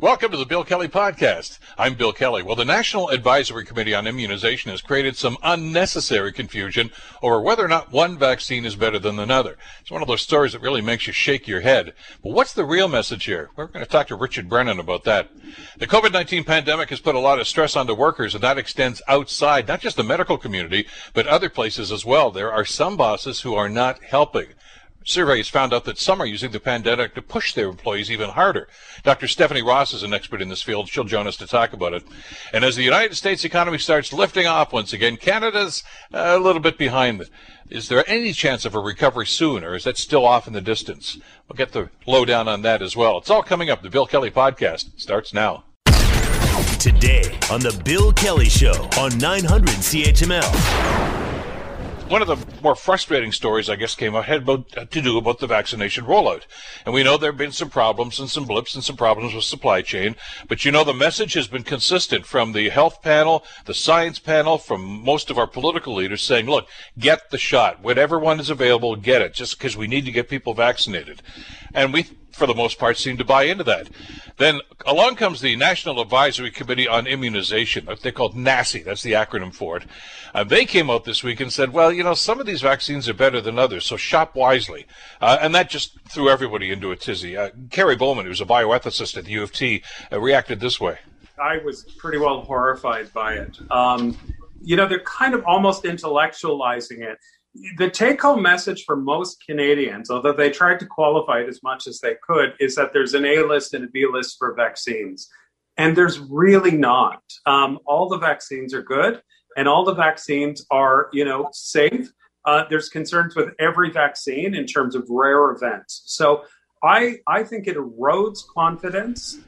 Welcome to the Bill Kelly Podcast. I'm Bill Kelly. Well, the National Advisory Committee on Immunization has created some unnecessary confusion over whether or not one vaccine is better than another. It's one of those stories that really makes you shake your head. But what's the real message here? We're going to talk to Richard Brennan about that. The COVID-19 pandemic has put a lot of stress onto workers, and that extends outside, not just the medical community, but other places as well. There are some bosses who are not helping. Surveys found out that some are using the pandemic to push their employees even harder. Dr. Stephanie Ross is an expert in this field. She'll join us to talk about it. And as the United States economy starts lifting off once again, Canada's a little bit behind. Is there any chance of a recovery soon, or is that still off in the distance? We'll get the lowdown on that as well. It's all coming up. The Bill Kelly Podcast starts now. Today on The Bill Kelly Show on 900 CHML one of the more frustrating stories, I guess, came out had uh, to do about the vaccination rollout. And we know there have been some problems and some blips and some problems with supply chain. But you know, the message has been consistent from the health panel, the science panel, from most of our political leaders saying, look, get the shot. Whatever one is available, get it, just because we need to get people vaccinated. And we for the most part, seem to buy into that. Then along comes the National Advisory Committee on Immunization. They're called NACI. That's the acronym for it. Uh, they came out this week and said, well, you know, some of these vaccines are better than others, so shop wisely. Uh, and that just threw everybody into a tizzy. Uh, Kerry Bowman, who's a bioethicist at the U of T, uh, reacted this way. I was pretty well horrified by it. Um, you know, they're kind of almost intellectualizing it the take home message for most Canadians, although they tried to qualify it as much as they could, is that there's an A list and a B list for vaccines. And there's really not. Um, all the vaccines are good and all the vaccines are, you know, safe. Uh, there's concerns with every vaccine in terms of rare events. So I, I think it erodes confidence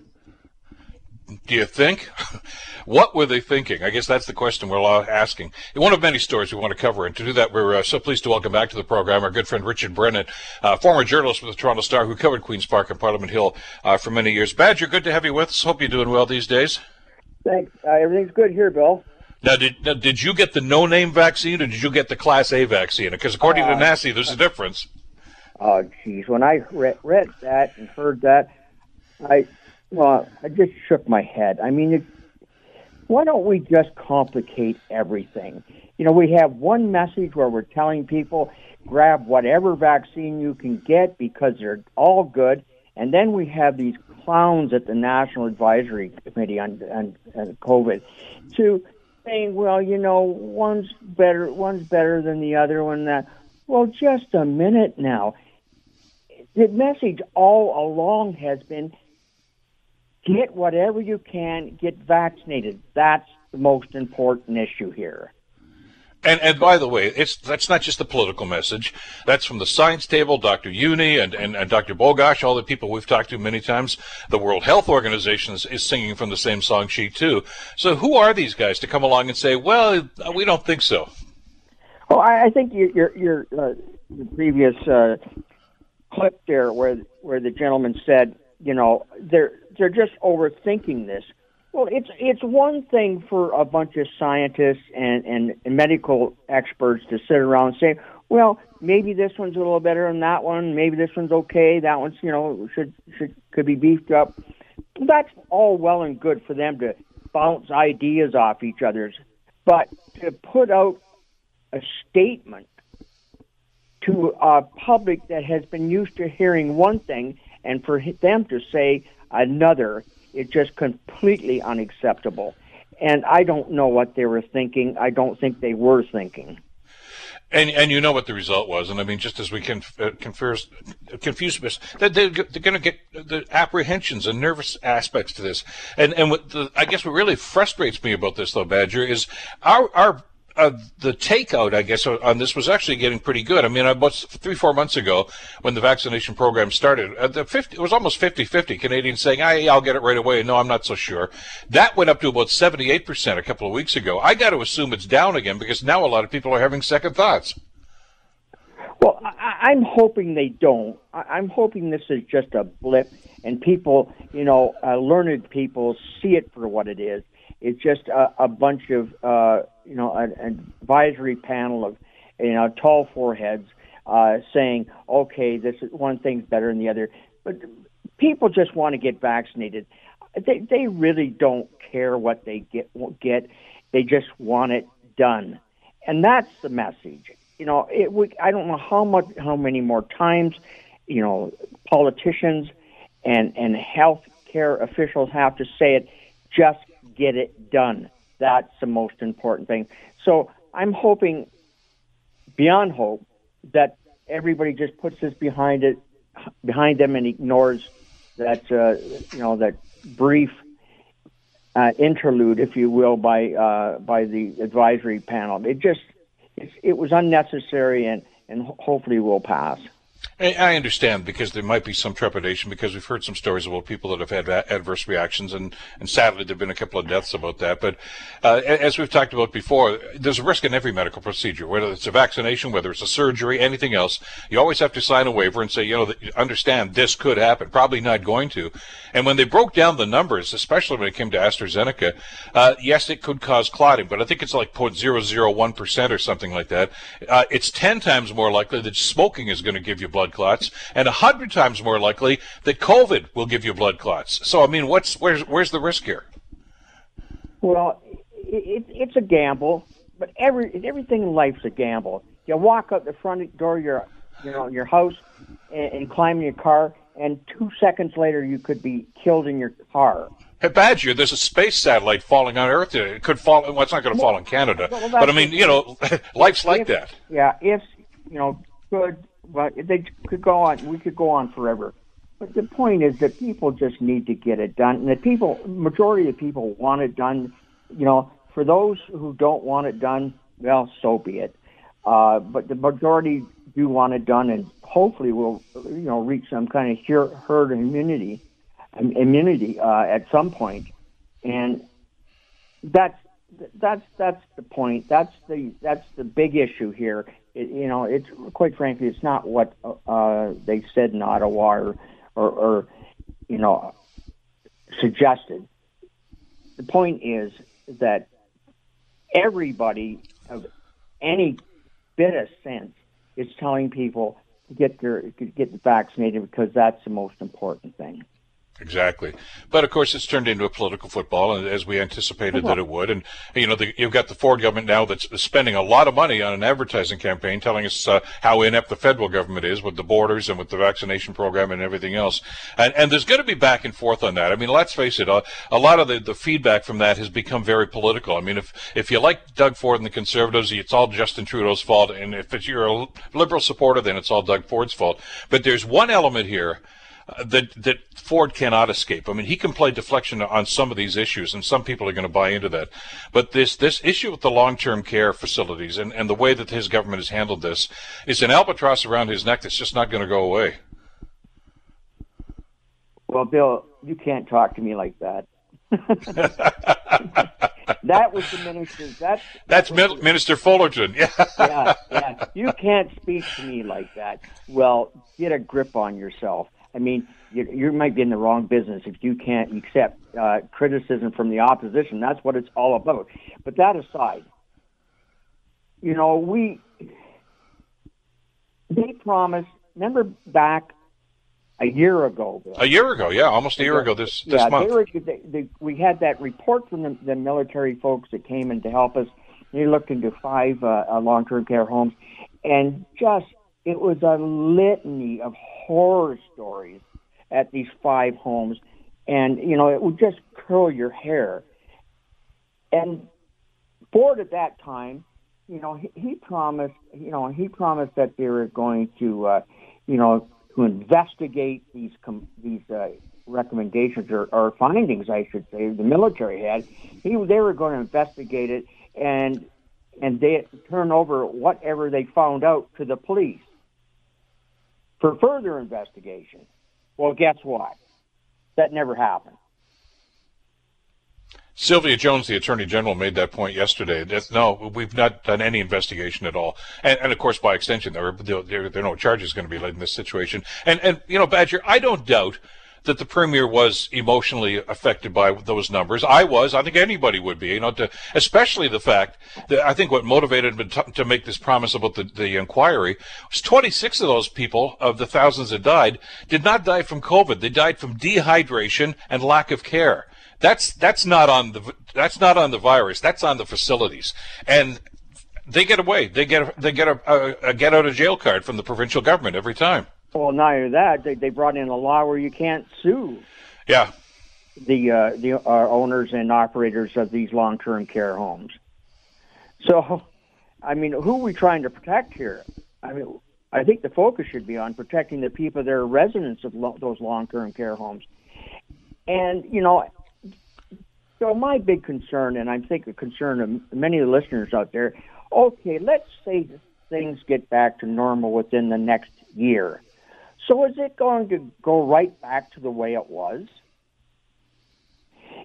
do you think? what were they thinking? I guess that's the question we're all asking. One of many stories we want to cover, and to do that, we're uh, so pleased to welcome back to the program our good friend Richard Brennan, uh, former journalist with the Toronto Star, who covered Queens Park and Parliament Hill uh, for many years. Badger, good to have you with us. Hope you're doing well these days. Thanks. Uh, everything's good here, Bill. Now did, now, did you get the no-name vaccine, or did you get the Class A vaccine? Because according to uh, NACI, there's a difference. Oh, geez. When I read, read that and heard that, I well, I just shook my head. I mean, it, why don't we just complicate everything? You know, we have one message where we're telling people grab whatever vaccine you can get because they're all good, and then we have these clowns at the National Advisory Committee on, on, on COVID to saying, well, you know, one's better, one's better than the other one. That well, just a minute now. The message all along has been get whatever you can, get vaccinated. That's the most important issue here. And and by the way, it's that's not just a political message. That's from the science table, Dr. Juni and, and, and Dr. Bogoch, all the people we've talked to many times. The World Health Organization is, is singing from the same song sheet too. So who are these guys to come along and say, well, we don't think so? Well, I, I think your your, uh, previous uh, clip there, where where the gentleman said, you know, they're they're just overthinking this. Well, it's it's one thing for a bunch of scientists and, and, and medical experts to sit around and say, well, maybe this one's a little better than that one. Maybe this one's okay. That one's you know should should could be beefed up. That's all well and good for them to bounce ideas off each other's, but to put out a statement to a public that has been used to hearing one thing, and for them to say another is just completely unacceptable. And I don't know what they were thinking. I don't think they were thinking. And and you know what the result was, and I mean, just as we can uh, confuse confuse this, they're, they're going to get the apprehensions and nervous aspects to this. And and what the, I guess what really frustrates me about this, though, Badger, is our our uh, the takeout, I guess, on this was actually getting pretty good. I mean, about three, four months ago, when the vaccination program started, uh, the 50, it was almost 50-50 Canadians saying, I, I'll get it right away. No, I'm not so sure. That went up to about 78% a couple of weeks ago. I got to assume it's down again because now a lot of people are having second thoughts. Well, I, I'm hoping they don't. I, I'm hoping this is just a blip and people, you know, uh, learned people see it for what it is. It's just a, a bunch of, uh, you know, an, an advisory panel of, you know, tall foreheads uh, saying, okay, this is, one thing's better than the other. But people just want to get vaccinated. they they really don't care what they get get. They just want it done, and that's the message. You know, it. We, I don't know how much, how many more times, you know, politicians and and health care officials have to say it. Just get it done. That's the most important thing. So I'm hoping, beyond hope, that everybody just puts this behind it, behind them, and ignores that uh, you know that brief uh, interlude, if you will, by uh, by the advisory panel. It just it, it was unnecessary, and and hopefully will pass. I understand because there might be some trepidation because we've heard some stories about people that have had adverse reactions, and, and sadly there have been a couple of deaths about that. But uh, as we've talked about before, there's a risk in every medical procedure, whether it's a vaccination, whether it's a surgery, anything else. You always have to sign a waiver and say, you know, understand this could happen. Probably not going to. And when they broke down the numbers, especially when it came to AstraZeneca, uh, yes, it could cause clotting, but I think it's like 0.001% or something like that. Uh, it's 10 times more likely that smoking is going to give you blood clots, and a 100 times more likely that COVID will give you blood clots. So, I mean, what's where's, where's the risk here? Well, it, it's a gamble, but every everything in life's a gamble. You walk out the front door of your, you know, your house and, and climb in your car, and two seconds later you could be killed in your car. Hey, Badger, there's a space satellite falling on Earth. It could fall. Well, it's not going to fall in Canada, well, but I mean, you know, life's like if, that. Yeah, if you know, could, but they could go on. We could go on forever. But the point is that people just need to get it done, and the people, majority of people, want it done. You know, for those who don't want it done, well, so be it. Uh, but the majority do want it done, and hopefully we'll you know reach some kind of herd immunity immunity uh, at some point, and that's that's that's the point. That's the that's the big issue here. It, you know, it's quite frankly, it's not what uh, they said in Ottawa or, or, or you know suggested. The point is that everybody of any bit of sense is telling people to get their get vaccinated because that's the most important thing. Exactly. But of course, it's turned into a political football, as we anticipated that it would. And, you know, the, you've got the Ford government now that's spending a lot of money on an advertising campaign telling us uh, how inept the federal government is with the borders and with the vaccination program and everything else. And, and there's going to be back and forth on that. I mean, let's face it, a, a lot of the, the feedback from that has become very political. I mean, if, if you like Doug Ford and the Conservatives, it's all Justin Trudeau's fault. And if you're a liberal supporter, then it's all Doug Ford's fault. But there's one element here that that Ford cannot escape. I mean, he can play deflection on some of these issues, and some people are going to buy into that. But this this issue with the long term care facilities and, and the way that his government has handled this is an albatross around his neck that's just not going to go away. Well, Bill, you can't talk to me like that. that was the minister. That's that's Minister Fullerton. Yeah. yeah, yeah. You can't speak to me like that. Well, get a grip on yourself. I mean, you, you might be in the wrong business if you can't accept uh, criticism from the opposition. That's what it's all about. But that aside, you know, we they promised. Remember back a year ago. Bill, a year ago, yeah, almost a year ago this this yeah, month. They were, they, they, we had that report from the, the military folks that came in to help us. They looked into five uh, uh long-term care homes, and just it was a litany of horror stories at these five homes, and you know it would just curl your hair. And Ford at that time, you know, he, he promised, you know, he promised that they were going to, uh, you know, to investigate these com- these uh, recommendations or, or findings, I should say, the military had. He they were going to investigate it and and they turn over whatever they found out to the police for further investigation. Well, guess what? That never happened. Sylvia Jones, the Attorney General, made that point yesterday. No, we've not done any investigation at all. And, and of course, by extension, there are, there, there are no charges going to be laid in this situation. And, and, you know, Badger, I don't doubt that the premier was emotionally affected by those numbers. I was. I think anybody would be. You know, to, especially the fact that I think what motivated him to, to make this promise about the, the inquiry was 26 of those people of the thousands that died did not die from COVID. They died from dehydration and lack of care. That's that's not on the that's not on the virus. That's on the facilities. And they get away. They get they get a, a, a get out of jail card from the provincial government every time. Well, not only that, they, they brought in a law where you can't sue. Yeah. The uh, the uh, owners and operators of these long term care homes. So, I mean, who are we trying to protect here? I mean, I think the focus should be on protecting the people that are residents of lo- those long term care homes. And you know, so my big concern, and I think a concern of many of the listeners out there, okay, let's say things get back to normal within the next year. So is it going to go right back to the way it was?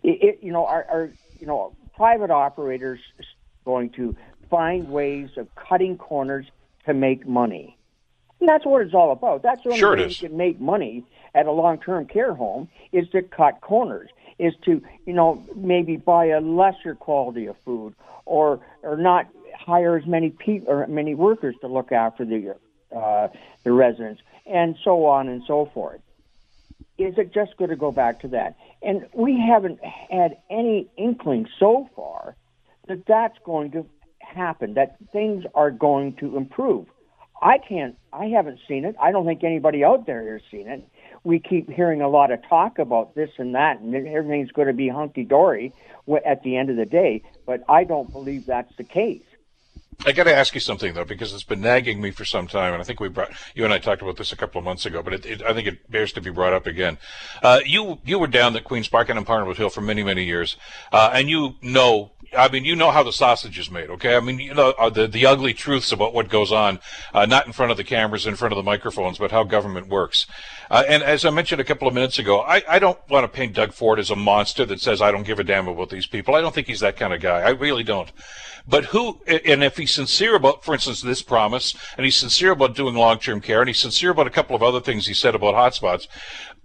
It, it, you know, are, are you know private operators going to find ways of cutting corners to make money? And that's what it's all about. That's the only sure way you can make money at a long-term care home is to cut corners, is to you know maybe buy a lesser quality of food or or not hire as many people or many workers to look after the uh, the residents and so on and so forth. Is it just going to go back to that? And we haven't had any inkling so far that that's going to happen, that things are going to improve. I can't, I haven't seen it. I don't think anybody out there has seen it. We keep hearing a lot of talk about this and that, and everything's going to be hunky dory at the end of the day, but I don't believe that's the case. I got to ask you something though, because it's been nagging me for some time, and I think we brought you and I talked about this a couple of months ago, but it, it, I think it bears to be brought up again. Uh, you you were down at Queens Park and in Parliament Hill for many many years, uh, and you know. I mean, you know how the sausage is made, okay? I mean, you know uh, the the ugly truths about what goes on, uh, not in front of the cameras, in front of the microphones, but how government works. Uh, and as I mentioned a couple of minutes ago, I, I don't want to paint Doug Ford as a monster that says I don't give a damn about these people. I don't think he's that kind of guy. I really don't. But who, and if he's sincere about, for instance, this promise, and he's sincere about doing long-term care, and he's sincere about a couple of other things he said about hotspots,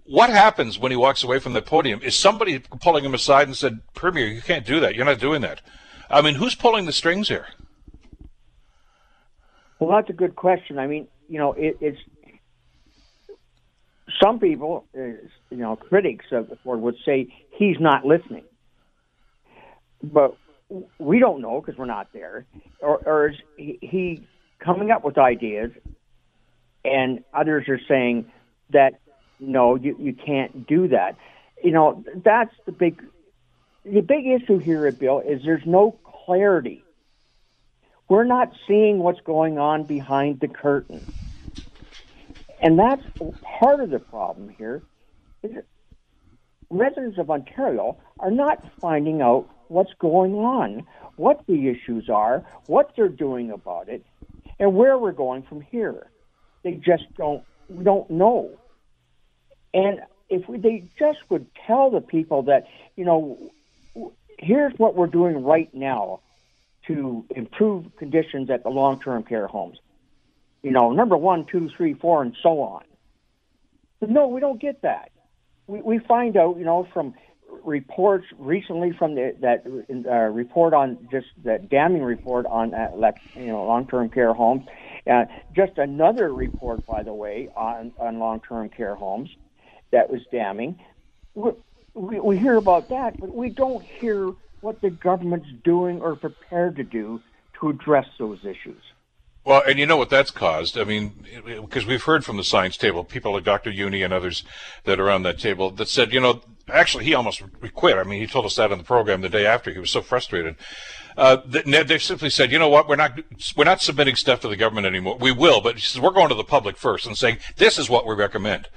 what happens when he walks away from the podium? Is somebody pulling him aside and said, Premier, you can't do that. You're not doing that. I mean, who's pulling the strings here? Well, that's a good question. I mean, you know, it, it's some people, uh, you know, critics of Ford would say he's not listening. But we don't know because we're not there, or, or is he coming up with ideas, and others are saying that no, you you can't do that. You know, that's the big the big issue here Bill is there's no clarity. We're not seeing what's going on behind the curtain. And that's part of the problem here. Is residents of Ontario are not finding out what's going on, what the issues are, what they're doing about it, and where we're going from here. They just don't don't know. And if we, they just would tell the people that you know, here's what we're doing right now to improve conditions at the long-term care homes. You know, number one, two, three, four, and so on. But no, we don't get that. We, we find out, you know, from reports recently from the, that uh, report on just that damning report on uh, you know long-term care homes. Uh, just another report, by the way, on on long-term care homes that was damning. We, we, we hear about that, but we don't hear what the government's doing or prepared to do to address those issues. Well, and you know what that's caused? I mean, because we've heard from the science table, people like Dr. Jüni and others that are on that table that said, you know, actually he almost quit. I mean, he told us that on the program the day after. He was so frustrated. Uh, they simply said, you know what, we're not we're not submitting stuff to the government anymore. We will, but he says we're going to the public first and saying this is what we recommend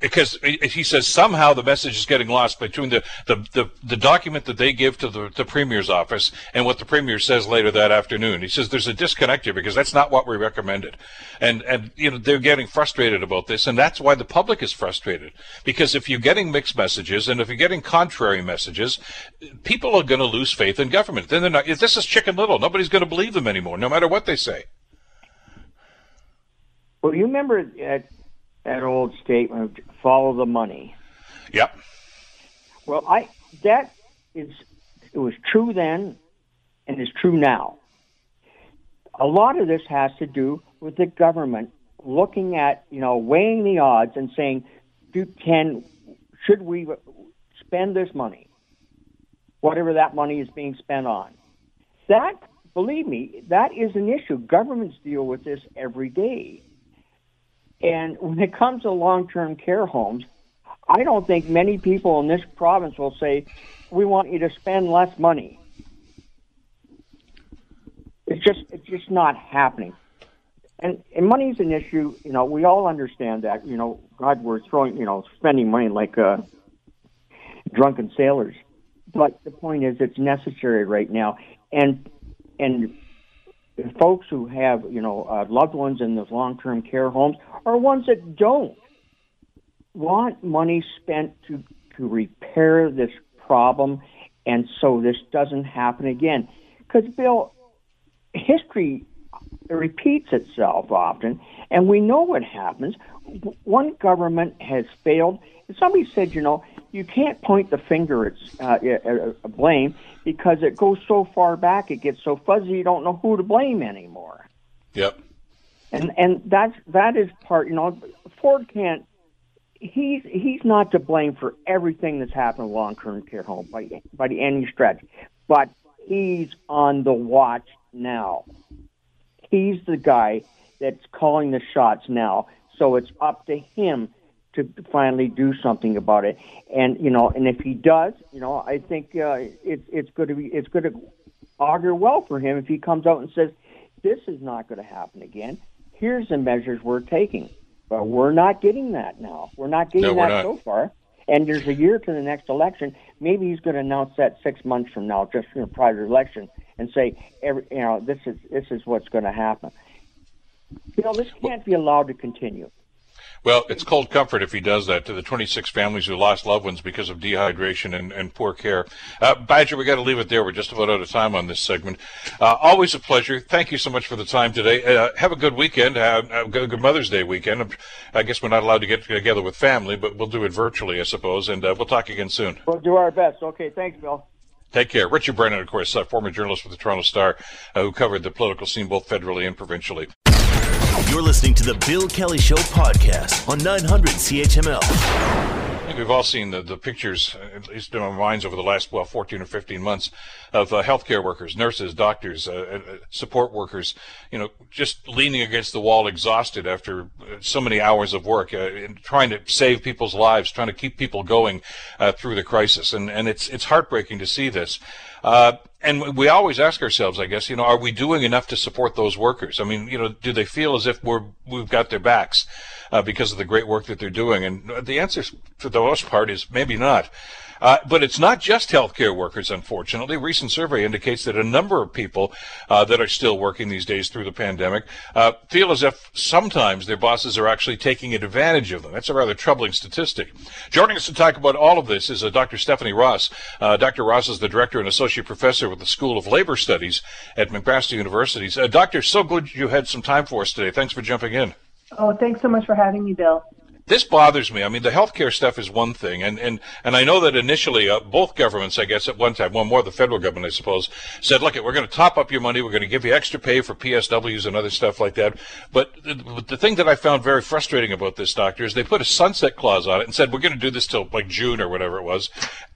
because he says somehow the message is getting lost between the, the, the, the, document that they give to the, the premier's office and what the premier says later that afternoon. He says there's a disconnect here because that's not what we recommended. And, and, you know, they're getting frustrated about this. And that's why the public is frustrated. Because if you're getting mixed messages and if you're getting contrary messages, people are going to lose faith in government. Then they're not, this is chicken little. Nobody's going to believe them anymore, no matter what they say. Well, you remember at that old statement follow the money Yep. Well, I that is it was true then, and is true now. A lot of this has to do with the government looking at you know weighing the odds and saying, do, can should we spend this money, whatever that money is being spent on? That believe me, that is an issue. Governments deal with this every day. And when it comes to long term care homes, I don't think many people in this province will say, we want you to spend less money. It's just it's just not happening. And and money is an issue, you know, we all understand that. You know, God we're throwing you know, spending money like uh drunken sailors. But the point is it's necessary right now. And and folks who have you know uh, loved ones in those long-term care homes are ones that don't want money spent to to repair this problem, and so this doesn't happen again. Because Bill, history repeats itself often, and we know what happens. One government has failed. Somebody said, you know, you can't point the finger at uh, blame because it goes so far back, it gets so fuzzy, you don't know who to blame anymore. Yep. And and that's that is part. You know, Ford can't. He's he's not to blame for everything that's happened in long-term care home by by any stretch, but he's on the watch now. He's the guy that's calling the shots now. So it's up to him to finally do something about it. And you know, and if he does, you know, I think uh, it's it's going to be it's going to augur well for him if he comes out and says, "This is not going to happen again. Here's the measures we're taking." But we're not getting that now. We're not getting No, that not. so far. And there's a year to the next election. Maybe he's going to announce that six months from now, just in a prior election, and say, every, you know, this is this is what's going to happen. You know, this can't be allowed to continue. Well, it's cold comfort if he does that to the 26 families who lost loved ones because of dehydration and, and poor care. Uh, Badger, we got to leave it there. We're just about out of time on this segment. Uh, always a pleasure. Thank you so much for the time today. Uh, have a good weekend. Uh, have a good Mother's Day weekend. I guess we're not allowed to get together with family, but we'll do it virtually, I suppose. And uh, we'll talk again soon. We'll do our best. Okay, thanks, Bill. Take care. Richard Brennan, of course, uh, former journalist with the Toronto Star, uh, who covered the political scene both federally and provincially. You're listening to the Bill Kelly Show podcast on 900 CHML. I think we've all seen the, the pictures, uh, at least in our minds, over the last, well, 14 or 15 months of uh, healthcare workers, nurses, doctors, uh, uh, support workers, you know, just leaning against the wall, exhausted after uh, so many hours of work, uh, in trying to save people's lives, trying to keep people going uh, through the crisis. And, and it's, it's heartbreaking to see this. Uh, and we always ask ourselves, I guess, you know, are we doing enough to support those workers? I mean, you know, do they feel as if we're we've got their backs uh, because of the great work that they're doing? And the answer, for the most part, is maybe not. Uh, but it's not just healthcare workers, unfortunately. A recent survey indicates that a number of people uh, that are still working these days through the pandemic uh, feel as if sometimes their bosses are actually taking advantage of them. That's a rather troubling statistic. Joining us to talk about all of this is uh, Dr. Stephanie Ross. Uh, Dr. Ross is the director and associate professor with the School of Labor Studies at McMaster University. Uh, doctor, so good you had some time for us today. Thanks for jumping in. Oh, thanks so much for having me, Bill. This bothers me. I mean, the healthcare stuff is one thing, and and and I know that initially uh, both governments, I guess, at one time, well, more the federal government, I suppose, said, "Look, we're going to top up your money. We're going to give you extra pay for PSWs and other stuff like that." But the, the thing that I found very frustrating about this, doctor, is they put a sunset clause on it and said, "We're going to do this till like June or whatever it was."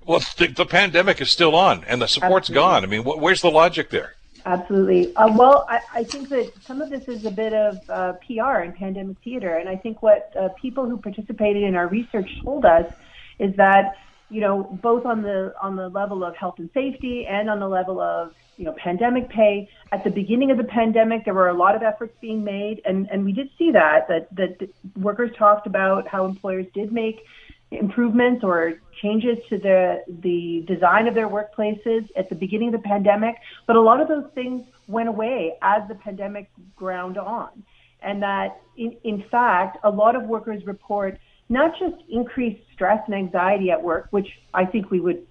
Well, the, the pandemic is still on, and the support's Absolutely. gone. I mean, wh- where's the logic there? Absolutely. Uh, well, I, I think that some of this is a bit of uh, PR and pandemic theater, and I think what uh, people who participated in our research told us is that you know both on the on the level of health and safety and on the level of you know pandemic pay at the beginning of the pandemic there were a lot of efforts being made and and we did see that that that workers talked about how employers did make improvements or changes to the the design of their workplaces at the beginning of the pandemic, but a lot of those things went away as the pandemic ground on. And that in, in fact, a lot of workers report not just increased stress and anxiety at work, which I think we would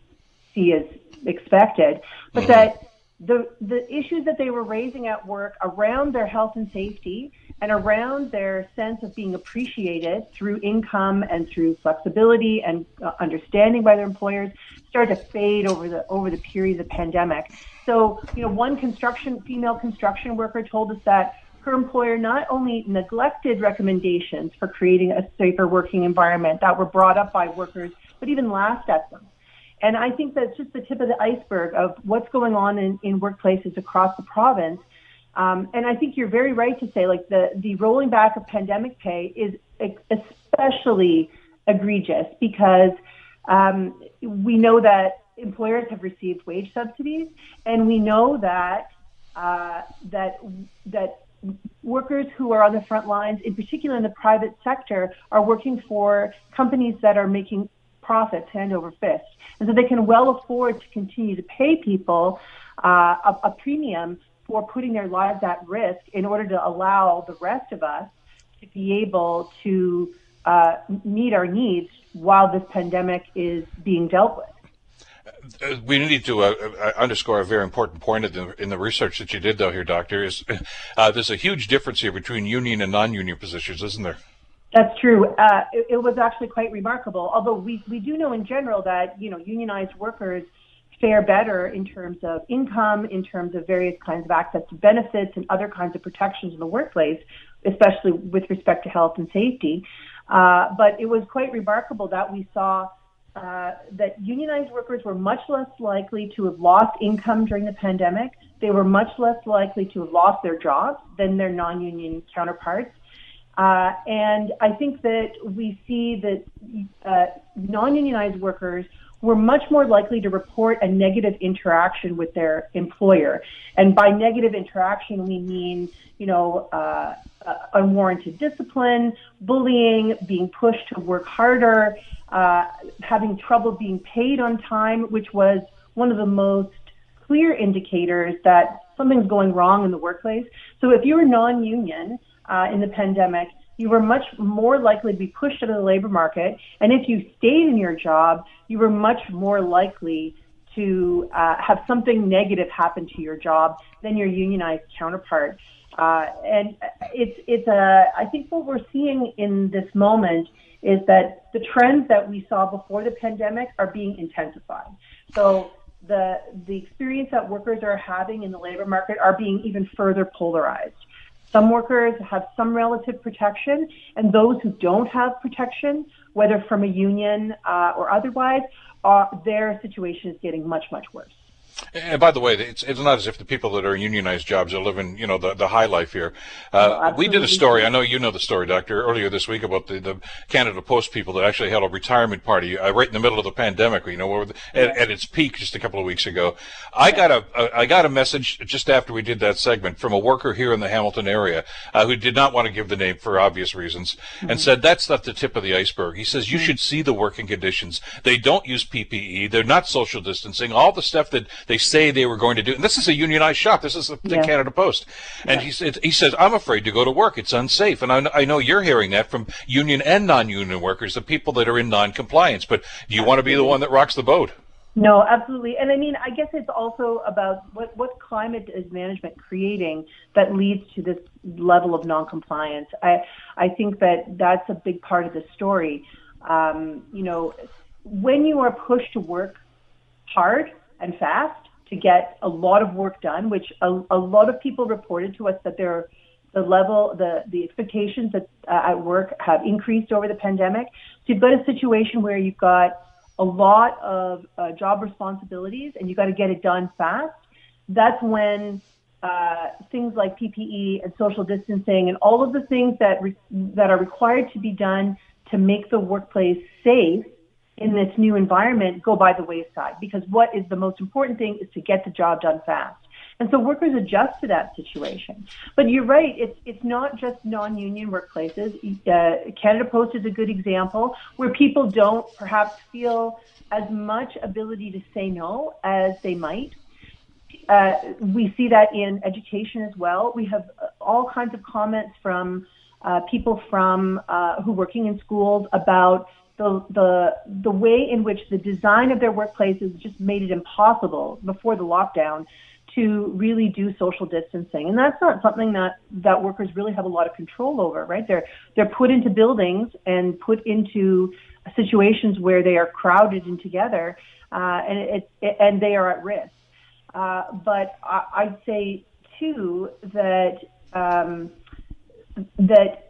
see as expected, but mm-hmm. that the the issues that they were raising at work around their health and safety and around their sense of being appreciated through income and through flexibility and uh, understanding by their employers started to fade over the over the period of the pandemic. So, you know, one construction female construction worker told us that her employer not only neglected recommendations for creating a safer working environment that were brought up by workers, but even laughed at them. And I think that's just the tip of the iceberg of what's going on in, in workplaces across the province. Um, and I think you're very right to say, like, the, the rolling back of pandemic pay is especially egregious because um, we know that employers have received wage subsidies, and we know that uh, that that workers who are on the front lines, in particular in the private sector, are working for companies that are making profits hand over fist. And so they can well afford to continue to pay people uh, a, a premium for putting their lives at risk in order to allow the rest of us to be able to uh, meet our needs while this pandemic is being dealt with uh, we need to uh, uh, underscore a very important point in the, in the, research that you did, though, here, Doctor. Is uh, there's a huge difference here between union and non-union positions, isn't there? That's true. Uh, it, it, was actually quite remarkable. Although we, we do know in general that you know unionized workers fare better in terms of income, in terms of various kinds of access to benefits and other kinds of protections in the workplace, especially with respect to health and safety. Uh, but it was quite remarkable that we saw uh, that unionized workers were much less likely to have lost income during the pandemic. They were much less likely to have lost their jobs than their non-union counterparts. Uh, and I think that we see that uh, non-unionized workers were much more likely to report a negative interaction with their employer. And by negative interaction, we mean, you know, uh, unwarranted discipline, bullying, being pushed to work harder, uh, having trouble being paid on time, which was one of the most clear indicators that something's going wrong in the workplace. So if you were non-union, uh, in the pandemic, you were much more likely to be pushed out of the labor market. And if you stayed in your job, you were much more likely to uh, have something negative happen to your job than your unionized counterpart. Uh, and it's it's a I think what we're seeing in this moment is that the trends that we saw before the pandemic are being intensified. So the the experience that workers are having in the labor market are being even further polarized. Some workers have some relative protection, and those who don't have protection, whether from a union uh, or otherwise, uh, their situation is getting much, much worse. And by the way, it's, it's not as if the people that are unionized jobs are living, you know, the, the high life here. Uh, we did a story. I know you know the story, Doctor, earlier this week about the, the Canada Post people that actually held a retirement party uh, right in the middle of the pandemic. You know, the, at, at, its peak just a couple of weeks ago. I got a, a I got a message just after we did that segment from a worker here in the Hamilton area uh, who did not want to give the name for obvious reasons mm-hmm. and said that's not the tip of the iceberg. He says you mm-hmm. should see the working conditions. They don't use PPE. They're not social distancing. All the stuff that they say they were going to do. And this is a unionized shop. This is the, yeah. Canada Post. And yeah. he said, he says, I'm afraid to go to work. It's unsafe. And I, I know you're hearing that from union and non-union workers, the people that are in non-compliance. But do you want to be the one that rocks the boat? No, absolutely. And I mean, I guess it's also about what, what climate is management creating that leads to this level of noncompliance. I, I think that that's a big part of the story. Um, you know, when you are pushed to work hard and fast, to get a lot of work done, which a, a lot of people reported to us that their the level, the the expectations that, uh, at work have increased over the pandemic. So you've got a situation where you've got a lot of uh, job responsibilities and you've got to get it done fast. That's when uh, things like PPE and social distancing and all of the things that re- that are required to be done to make the workplace safe in this new environment go by the wayside because what is the most important thing is to get the job done fast. And so workers adjust to that situation. But you're right, it's, it's not just non-union workplaces. Uh, Canada Post is a good example where people don't perhaps feel as much ability to say no as they might. Uh, we see that in education as well. We have all kinds of comments from uh, people from uh, who are working in schools about the, the, the way in which the design of their workplaces just made it impossible before the lockdown to really do social distancing. And that's not something that, that workers really have a lot of control over, right? They're, they're put into buildings and put into situations where they are crowded and together, uh, and, it, it, and they are at risk. Uh, but I, I'd say, too, that, um, that,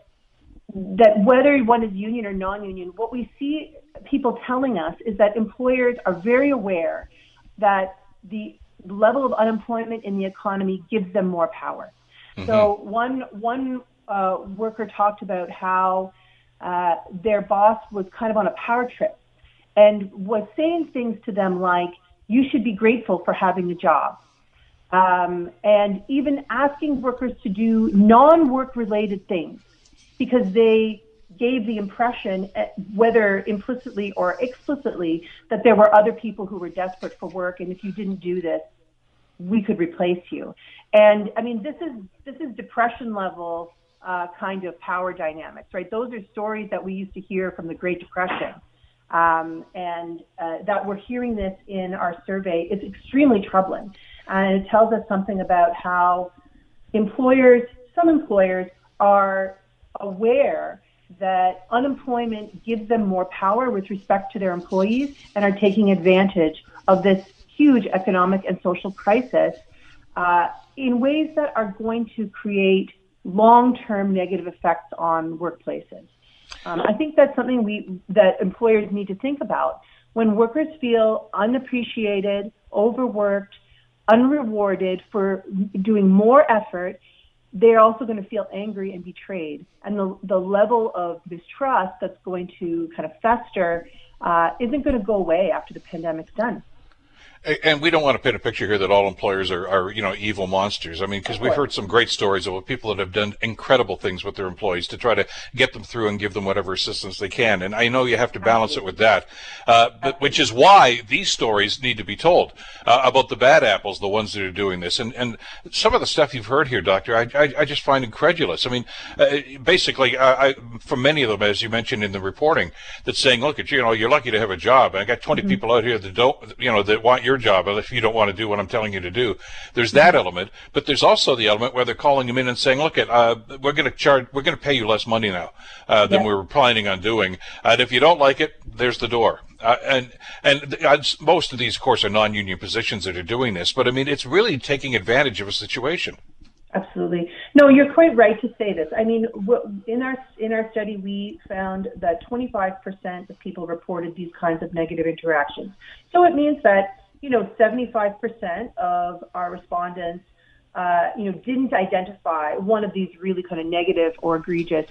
that whether one is union or non-union, what we see people telling us is that employers are very aware that the level of unemployment in the economy gives them more power. Mm-hmm. So one one uh, worker talked about how uh, their boss was kind of on a power trip and was saying things to them like, "You should be grateful for having a job," um, and even asking workers to do non-work related things because they gave the impression, eh, whether implicitly or explicitly, that there were other people who were desperate for work, and if you didn't do this, we could replace you. And I mean, this is this is depression level uh, kind of power dynamics, right? Those are stories that we used to hear from the Great Depression, um, and uh, that we're hearing this in our survey is extremely troubling, and it tells us something about how employers, some employers, are aware that unemployment gives them more power with respect to their employees and are taking advantage of this huge economic and social crisis uh, in ways that are going to create long-term negative effects on workplaces. Um, I think that's something we that employers need to think about. When workers feel unappreciated, overworked, unrewarded for doing more effort, they're also going to feel angry and betrayed. And the, the level of mistrust that's going to kind of fester uh, isn't going to go away after the pandemic's done. And we don't want to paint a picture here that all employers are, are you know, evil monsters. I mean, because we've heard some great stories of people that have done incredible things with their employees to try to get them through and give them whatever assistance they can. And I know you have to balance it with that, uh, but which is why these stories need to be told uh, about the bad apples, the ones that are doing this. And and some of the stuff you've heard here, Doctor, I I, I just find incredulous. I mean, uh, basically, I, from many of them, as you mentioned in the reporting, that's saying, look at you, you know, you're lucky to have a job. And I got 20 mm-hmm. people out here that don't, you know, that want your job if you don't want to do what I'm telling you to do. There's that mm-hmm. element, but there's also the element where they're calling them in and saying, look, at uh, we're going to charge, we're going to pay you less money now uh, than yeah. we were planning on doing, and if you don't like it, there's the door. Uh, and and uh, most of these, of course, are non-union positions that are doing this. But I mean, it's really taking advantage of a situation. Absolutely. No, you're quite right to say this. I mean, in our in our study, we found that 25% of people reported these kinds of negative interactions. So it means that you know 75% of our respondents, uh, you know, didn't identify one of these really kind of negative or egregious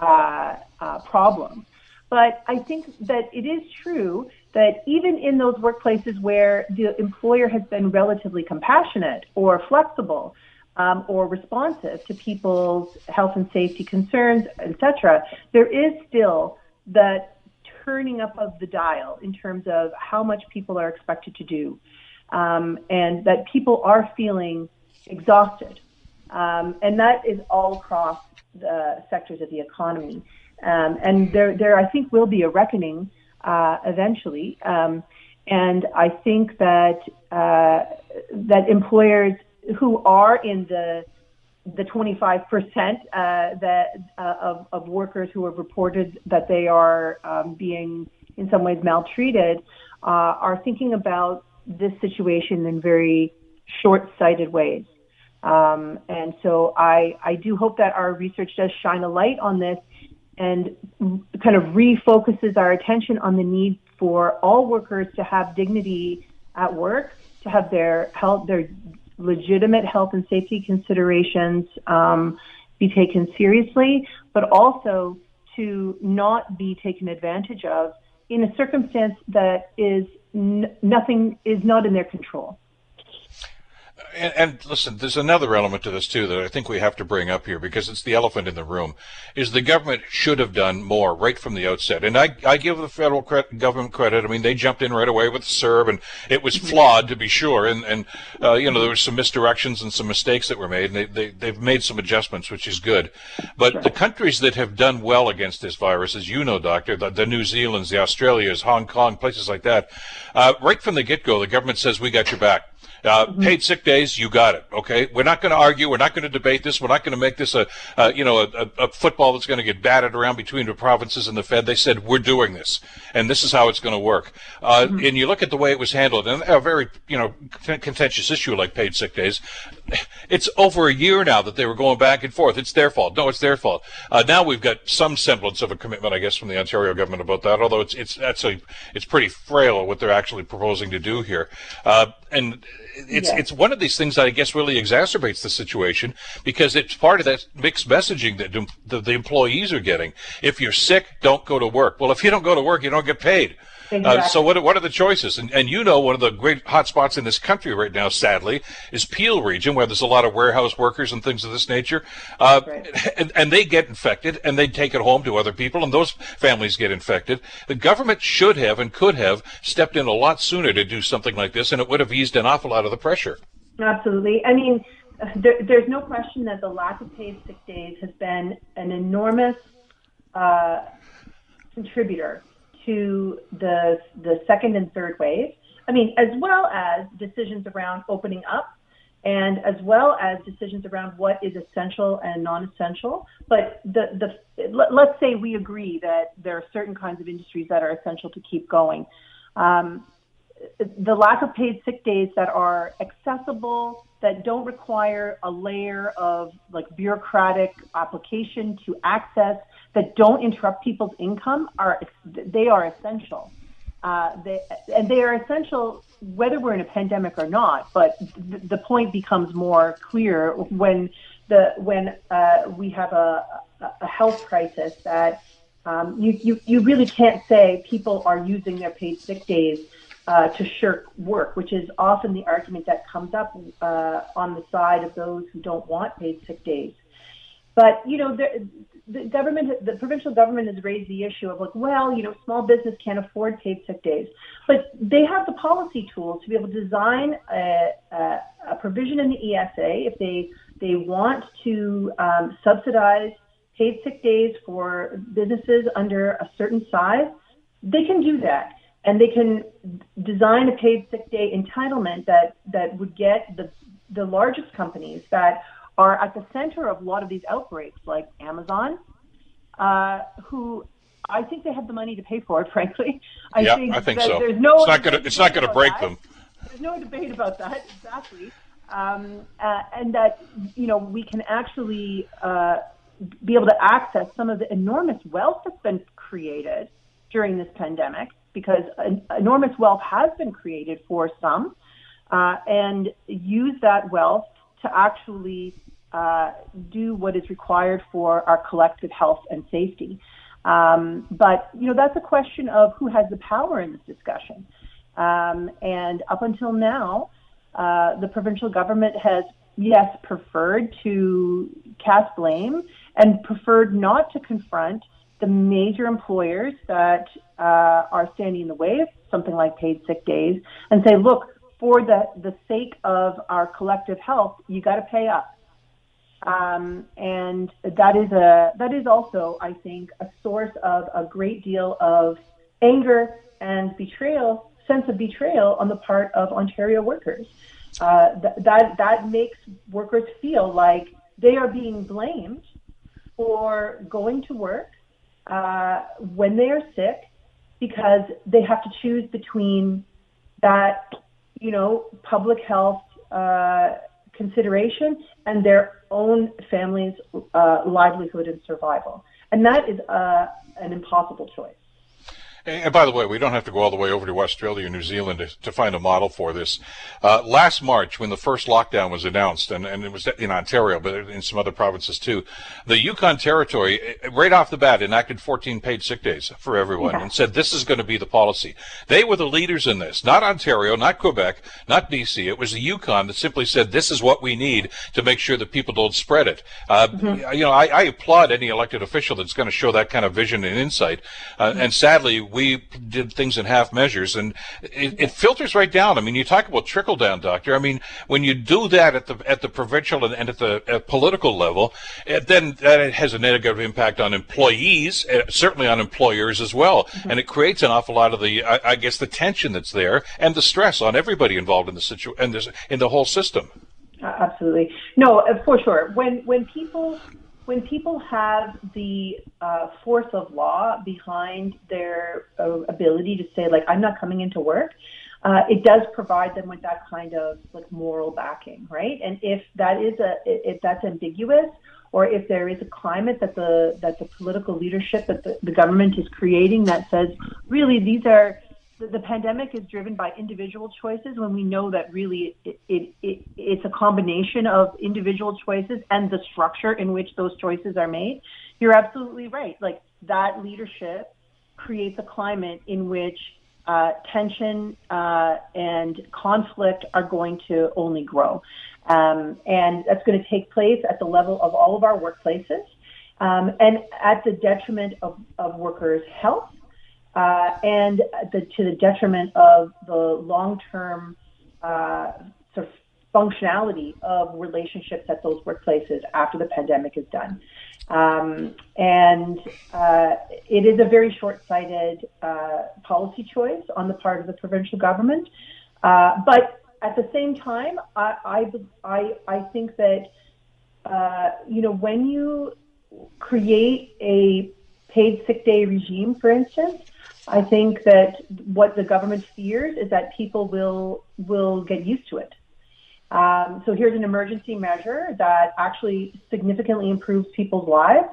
uh, uh, problems. But I think that it is true that even in those workplaces where the employer has been relatively compassionate or flexible, um, or responsive to people's health and safety concerns, etc., there is still that turning up of the dial in terms of how much people are expected to do, um, and that people are feeling exhausted, um, and that is all across the sectors of the economy. Um, and there, there, I think, will be a reckoning uh, eventually. Um, and I think that uh, that employers who are in the the 25% uh, that uh, of, of workers who have reported that they are um, being in some ways maltreated uh, are thinking about this situation in very short-sighted ways. Um, and so I, I do hope that our research does shine a light on this and kind of refocuses our attention on the need for all workers to have dignity at work, to have their health, their legitimate health and safety considerations um, be taken seriously, but also to not be taken advantage of in a circumstance that is n- nothing is not in their control and, and, listen, there's another element to this too that I think we have to bring up here because it's the elephant in the room. Is the government should have done more right from the outset, and I, I give the federal cre- government credit. I mean, they jumped in right away with the CERB, and it was flawed to be sure, and and uh, you know there were some misdirections and some mistakes that were made, and they, they they've made some adjustments, which is good. But sure. the countries that have done well against this virus, as you know, doctor, the, the New Zealand's, the Australias, Hong Kong, places like that, uh, right from the get go, the government says we got your back. Uh, mm-hmm. Paid sick days you got it. Okay, we're not going to argue. We're not going to debate this. We're not going to make this a, a you know a, a, football that's going to get batted around between the provinces and the Fed. They said we're doing this, and this is how it's going to work. Uh, mm-hmm. And you look at the way it was handled, and a very you know contentious issue like paid sick days. It's over a year now that they were going back and forth. It's their fault. No, it's their fault. Uh, now we've got some semblance of a commitment, I guess, from the Ontario government about that. Although it's it's that's a it's pretty frail what they're actually proposing to do here. Uh, and it's it's one of these things that I guess really exacerbates the situation because it's part of that mixed messaging that the, the employees are getting. If you're sick, don't go to work. Well, if you don't go to work, you don't get paid. Exactly. Uh, so what what are the choices? And and you know one of the great hotspots in this country right now, sadly, is Peel region where there's a lot of warehouse workers and things of this nature, uh, right. and, and they get infected and they take it home to other people, and those families get infected. The government should have and could have stepped in a lot sooner to do something like this, and it would have eased an awful lot of the pressure. Absolutely. I mean, there, there's no question that the lack of paid sick days has been an enormous uh, contributor to the the second and third wave. I mean, as well as decisions around opening up and as well as decisions around what is essential and non-essential. But the, the let's say we agree that there are certain kinds of industries that are essential to keep going. Um, the lack of paid sick days that are accessible, that don't require a layer of like bureaucratic application to access, that don't interrupt people's income are they are essential. Uh, they, and they are essential whether we're in a pandemic or not. But th- the point becomes more clear when the when uh, we have a, a health crisis that um, you, you you really can't say people are using their paid sick days uh, to shirk work, which is often the argument that comes up uh, on the side of those who don't want paid sick days. But you know, there, the government, the provincial government has raised the issue of like, well, you know, small business can't afford paid sick days, but they have the policy tools to be able to design a, a, a provision in the ESA if they they want to um, subsidize paid sick days for businesses under a certain size. They can do that, and they can design a paid sick day entitlement that that would get the the largest companies that are at the center of a lot of these outbreaks, like Amazon, uh, who I think they have the money to pay for it. Frankly, I yeah, think I think so. There's no it's not going to it's not going to break that. them. There's no debate about that exactly, um, uh, and that you know we can actually uh, be able to access some of the enormous wealth that's been created during this pandemic because enormous wealth has been created for some, uh, and use that wealth to actually uh, do what is required for our collective health and safety. Um, but you know that's a question of who has the power in this discussion. Um, and up until now, uh, the provincial government has yes preferred to cast blame and preferred not to confront the major employers that uh, are standing in the way of something like paid sick days and say, look, for the, the sake of our collective health, you got to pay up. Um, and that is a that is also, I think, a source of a great deal of anger and betrayal, sense of betrayal on the part of Ontario workers. Uh, th- that that makes workers feel like they are being blamed for going to work uh, when they are sick because they have to choose between that, you know, public health uh, consideration and their own family's uh, livelihood and survival. And that is uh, an impossible choice. And by the way, we don't have to go all the way over to Australia or New Zealand to, to find a model for this. Uh, last March, when the first lockdown was announced, and, and it was in Ontario, but in some other provinces too, the Yukon Territory, eh, right off the bat, enacted 14 paid sick days for everyone yeah. and said this is going to be the policy. They were the leaders in this, not Ontario, not Quebec, not BC. It was the Yukon that simply said this is what we need to make sure that people don't spread it. Uh, mm-hmm. You know, I, I, applaud any elected official that's going to show that kind of vision and insight. Uh, mm-hmm. And sadly, we did things in half measures, and it, it, filters right down. I mean, you talk about trickle down, doctor. I mean, when you do that at the at the provincial and, and at the at political level, it, then that has a negative impact on employees, uh, certainly on employers as well, mm-hmm. and it creates an awful lot of the, I, I, guess, the tension that's there and the stress on everybody involved in the situ in this in the whole system. absolutely. No, uh, for sure. When when people when people have the uh, force of law behind their uh, ability to say, like, I'm not coming into work, uh, it does provide them with that kind of like moral backing, right? And if that is a if that's ambiguous, or if there is a climate that the that the political leadership that the, the government is creating that says, really, these are the, the pandemic is driven by individual choices when we know that really it, it, it, it's a combination of individual choices and the structure in which those choices are made. You're absolutely right. Like that leadership creates a climate in which uh, tension uh, and conflict are going to only grow. Um, and that's going to take place at the level of all of our workplaces um, and at the detriment of, of workers' health uh, and the, to the detriment of the long-term uh, sort of functionality of relationships at those workplaces after the pandemic is done. Um, and uh, it is a very short-sighted uh, policy choice on the part of the provincial government. Uh, but at the same time, I, I, I think that, uh, you know, when you create a paid sick day regime, for instance, I think that what the government fears is that people will will get used to it. Um, so here's an emergency measure that actually significantly improves people's lives.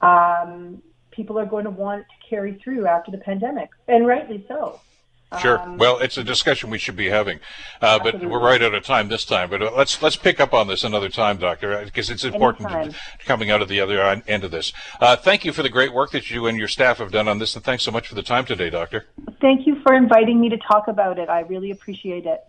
Um, people are going to want to carry through after the pandemic, and rightly so. Sure. Um, well, it's a discussion we should be having, uh, but we're right out of time this time. But uh, let's let's pick up on this another time, Doctor, because uh, it's important to, coming out of the other end of this. Uh, thank you for the great work that you and your staff have done on this, and thanks so much for the time today, Doctor. Thank you for inviting me to talk about it. I really appreciate it.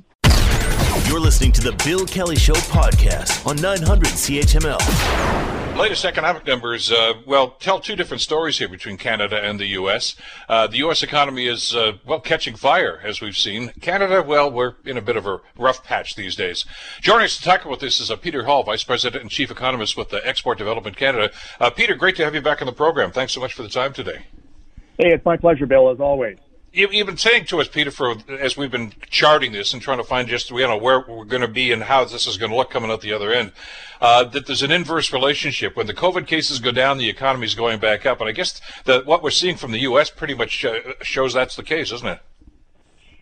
You're listening to the Bill Kelly Show podcast on 900 CHML latest economic numbers, uh, well, tell two different stories here between Canada and the U.S. Uh, the U.S. economy is, uh, well, catching fire, as we've seen. Canada, well, we're in a bit of a rough patch these days. Joining us to talk about this is uh, Peter Hall, Vice President and Chief Economist with the Export Development Canada. Uh, Peter, great to have you back on the program. Thanks so much for the time today. Hey, it's my pleasure, Bill, as always you've been saying to us, Peter, for as we've been charting this and trying to find just you know where we're going to be and how this is going to look coming out the other end, uh, that there's an inverse relationship. When the COVID cases go down, the economy is going back up, and I guess that what we're seeing from the U.S. pretty much shows that's the case, isn't it?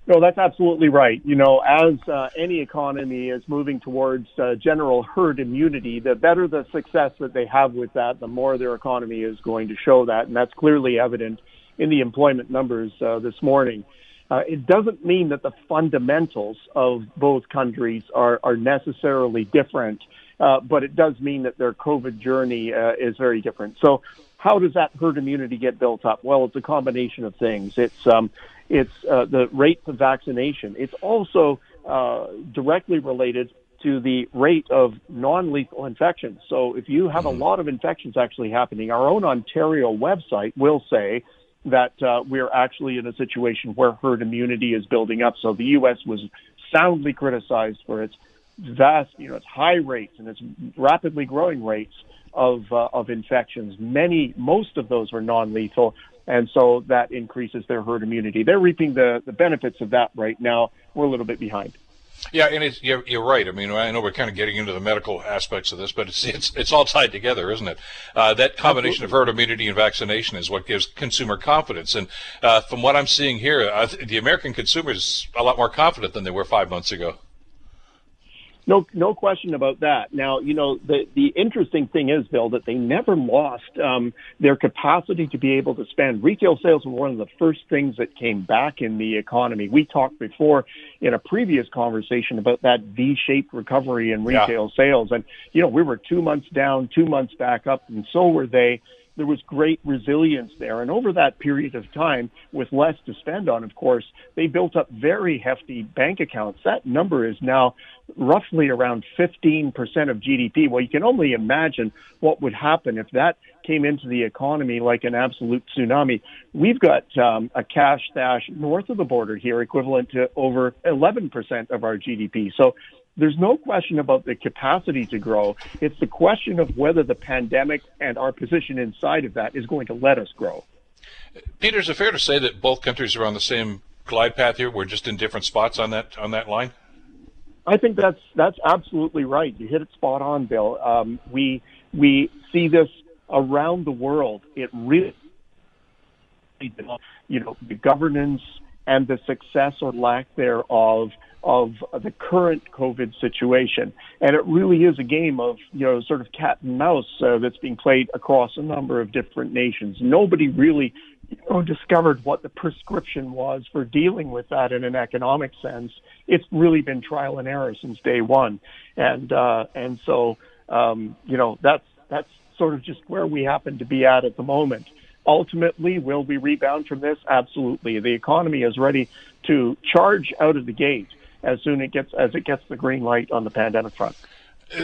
No, that's absolutely right. You know, as uh, any economy is moving towards uh, general herd immunity, the better the success that they have with that, the more their economy is going to show that, and that's clearly evident in the employment numbers uh, this morning. Uh, it doesn't mean that the fundamentals of both countries are, are necessarily different, uh, but it does mean that their COVID journey uh, is very different. So, how does that herd immunity get built up? Well, it's a combination of things. It's um, it's uh, the rates of vaccination. It's also uh, directly related to the rate of non-lethal infections. So, if you have a mm-hmm. lot of infections actually happening, our own Ontario website will say that uh, we're actually in a situation where herd immunity is building up. So the U.S. was soundly criticized for its vast, you know, its high rates and its rapidly growing rates of uh, of infections. Many, most of those were non-lethal, and so that increases their herd immunity. They're reaping the the benefits of that right now. We're a little bit behind. Yeah, and it's, you're, you're right. I mean, I know we're kind of getting into the medical aspects of this, but it's it's it's all tied together, isn't it? Uh, that combination Absolutely. of herd immunity and vaccination is what gives consumer confidence. And uh, from what I'm seeing here, the American consumer is a lot more confident than they were five months ago. No, no question about that. Now, you know, the, the interesting thing is, Bill, that they never lost um, their capacity to be able to spend. Retail sales were one of the first things that came back in the economy. We talked before in a previous conversation about that V-shaped recovery in retail yeah. sales. And, you know, we were two months down, two months back up, and so were they there was great resilience there. And over that period of time, with less to spend on, of course, they built up very hefty bank accounts. That number is now roughly around 15% of GDP. Well, you can only imagine what would happen if that came into the economy like an absolute tsunami. We've got um, a cash stash north of the border here equivalent to over 11% of our GDP. So there's no question about the capacity to grow. It's the question of whether the pandemic and our position inside of that is going to let us grow. Peter, is it fair to say that both countries are on the same glide path here? We're just in different spots on that on that line. I think that's that's absolutely right. You hit it spot on, Bill. Um, we we see this around the world. It really, you know, the governance and the success or lack thereof of the current COVID situation. And it really is a game of, you know, sort of cat and mouse uh, that's being played across a number of different nations. Nobody really you know, discovered what the prescription was for dealing with that in an economic sense. It's really been trial and error since day one. And, uh, and so, um, you know, that's, that's sort of just where we happen to be at at the moment. Ultimately, will we rebound from this? Absolutely. The economy is ready to charge out of the gate as soon it gets as it gets the green light on the pandemic front.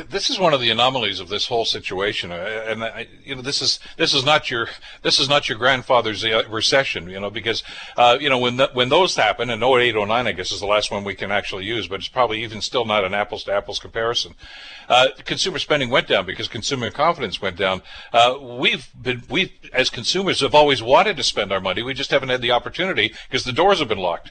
This is one of the anomalies of this whole situation, uh, and you know this is this is not your this is not your grandfather's uh, recession, you know, because uh, you know when the, when those happen, and 08, 09, I guess is the last one we can actually use, but it's probably even still not an apples to apples comparison. Uh, consumer spending went down because consumer confidence went down. Uh, we've been we as consumers have always wanted to spend our money, we just haven't had the opportunity because the doors have been locked.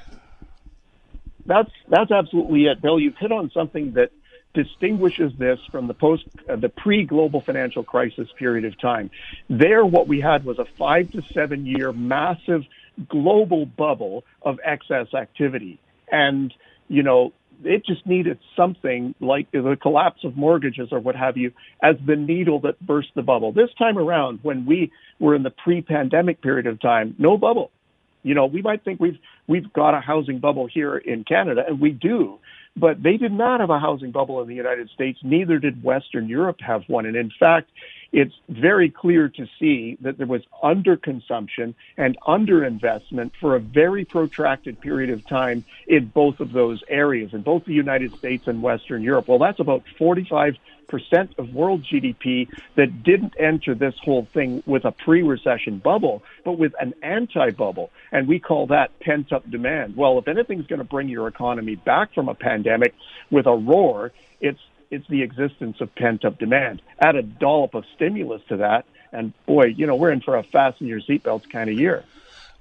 That's that's absolutely it, Bill. You've hit on something that distinguishes this from the post uh, the pre-global financial crisis period of time. There, what we had was a five to seven year massive global bubble of excess activity, and you know it just needed something like the collapse of mortgages or what have you as the needle that burst the bubble. This time around, when we were in the pre-pandemic period of time, no bubble. You know, we might think we've we've got a housing bubble here in Canada, and we do. But they did not have a housing bubble in the United States. Neither did Western Europe have one. And in fact, it's very clear to see that there was underconsumption and underinvestment for a very protracted period of time in both of those areas, in both the United States and Western Europe. Well, that's about 45 percent of world GDP that didn't enter this whole thing with a pre-recession bubble, but with an anti-bubble. And we call that pent-up demand. Well, if anything's going to bring your economy back from a pandemic with a roar, it's it's the existence of pent-up demand. Add a dollop of stimulus to that, and boy, you know, we're in for a fasten your seatbelts kind of year.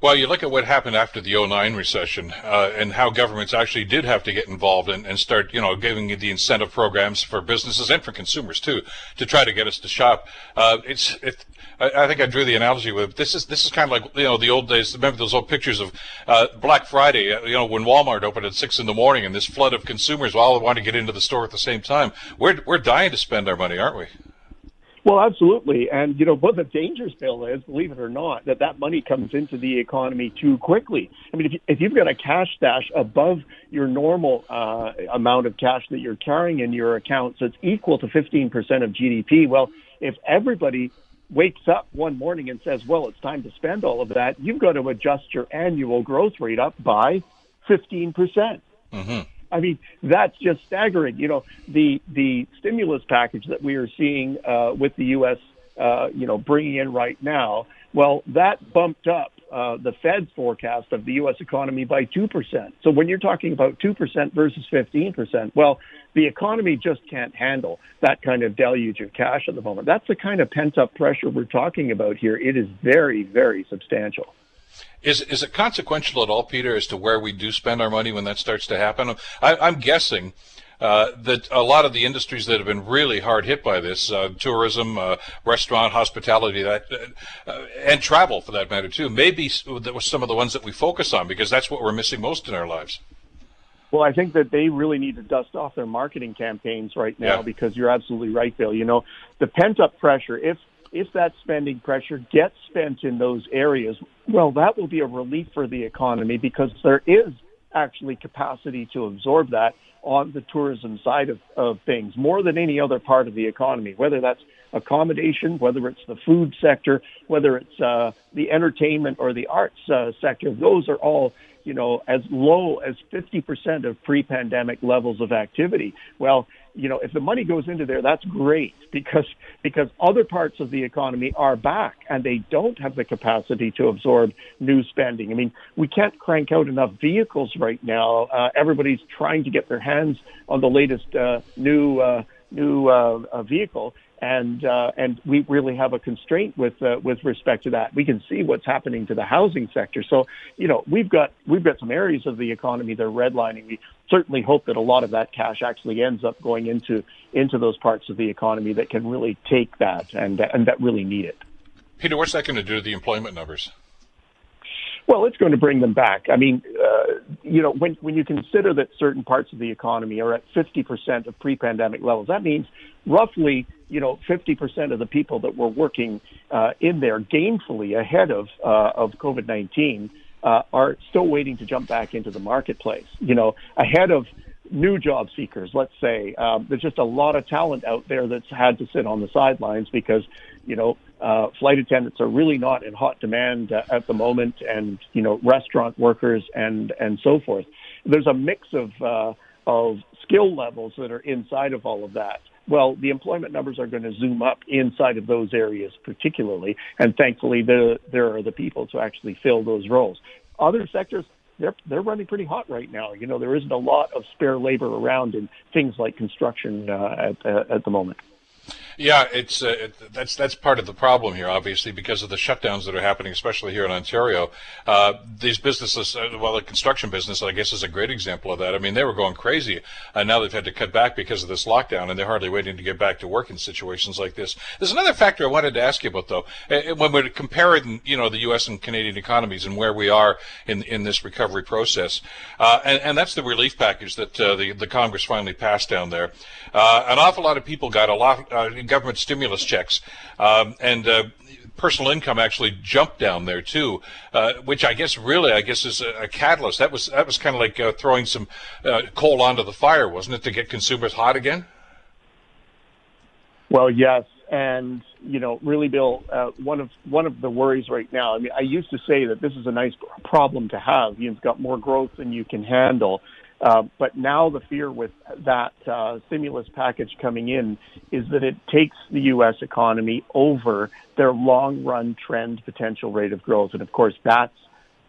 Well, you look at what happened after the 09 recession uh, and how governments actually did have to get involved and, and start, you know, giving the incentive programs for businesses and for consumers too to try to get us to shop. Uh, it's, it, I, I, think I drew the analogy with this is this is kind of like you know the old days. Remember those old pictures of uh, Black Friday? Uh, you know when Walmart opened at six in the morning and this flood of consumers all want to get into the store at the same time. We're we're dying to spend our money, aren't we? Well, absolutely. And, you know, what the dangers, Bill, is, believe it or not, that that money comes into the economy too quickly. I mean, if, you, if you've got a cash stash above your normal uh, amount of cash that you're carrying in your accounts that's equal to 15% of GDP, well, if everybody wakes up one morning and says, well, it's time to spend all of that, you've got to adjust your annual growth rate up by 15%. percent mm hmm I mean, that's just staggering. You know, the the stimulus package that we are seeing uh, with the U.S. Uh, you know bringing in right now, well, that bumped up uh, the Fed's forecast of the U.S. economy by two percent. So when you're talking about two percent versus fifteen percent, well, the economy just can't handle that kind of deluge of cash at the moment. That's the kind of pent up pressure we're talking about here. It is very, very substantial. Is is it consequential at all, Peter, as to where we do spend our money when that starts to happen? I, am guessing. Uh, that a lot of the industries that have been really hard hit by this, uh, tourism, uh, restaurant, hospitality, that, uh, and travel for that matter too, maybe some of the ones that we focus on because that's what we're missing most in our lives. Well, I think that they really need to dust off their marketing campaigns right now yeah. because you're absolutely right, Bill. You know, the pent up pressure, if if that spending pressure gets spent in those areas, well, that will be a relief for the economy because there is actually capacity to absorb that on the tourism side of, of things more than any other part of the economy, whether that's accommodation, whether it's the food sector, whether it's uh, the entertainment or the arts uh, sector. Those are all you know, as low as 50% of pre-pandemic levels of activity. Well, you know, if the money goes into there, that's great because because other parts of the economy are back and they don't have the capacity to absorb new spending. I mean, we can't crank out enough vehicles right now. Uh, everybody's trying to get their hands on the latest uh, new uh, new uh, vehicle, and uh, and we really have a constraint with uh, with respect to that. We can see what's happening to the housing sector. So you know we've got we've got some areas of the economy that are redlining. We certainly hope that a lot of that cash actually ends up going into into those parts of the economy that can really take that and and that really need it. Peter, what's that going to do to the employment numbers? Well, it's going to bring them back. I mean, uh, you know, when when you consider that certain parts of the economy are at 50% of pre-pandemic levels, that means roughly, you know, 50% of the people that were working uh, in there gainfully ahead of uh, of COVID-19 uh, are still waiting to jump back into the marketplace. You know, ahead of new job seekers, let's say. Um, there's just a lot of talent out there that's had to sit on the sidelines because, you know, uh, flight attendants are really not in hot demand uh, at the moment, and you know, restaurant workers and and so forth. There's a mix of uh, of skill levels that are inside of all of that. Well, the employment numbers are going to zoom up inside of those areas particularly, and thankfully there there are the people to actually fill those roles. Other sectors, they're they're running pretty hot right now. You know, there isn't a lot of spare labor around in things like construction uh, at at the moment. Yeah, it's uh, it, that's that's part of the problem here, obviously, because of the shutdowns that are happening, especially here in Ontario. Uh, these businesses, uh, well, the construction business, I guess, is a great example of that. I mean, they were going crazy, and now they've had to cut back because of this lockdown, and they're hardly waiting to get back to work in situations like this. There's another factor I wanted to ask you about, though. Uh, when we're comparing, you know, the U.S. and Canadian economies and where we are in in this recovery process, uh, and, and that's the relief package that uh, the the Congress finally passed down there. an awful lot of people got a lot government stimulus checks, um, and uh, personal income actually jumped down there too, uh, which I guess really I guess is a, a catalyst. That was that was kind of like uh, throwing some uh, coal onto the fire, wasn't it, to get consumers hot again? Well, yes, and you know, really, Bill, uh, one of one of the worries right now. I mean, I used to say that this is a nice problem to have. You've got more growth than you can handle. Uh, but now the fear with that uh, stimulus package coming in is that it takes the U.S. economy over their long run trend potential rate of growth. And of course, that's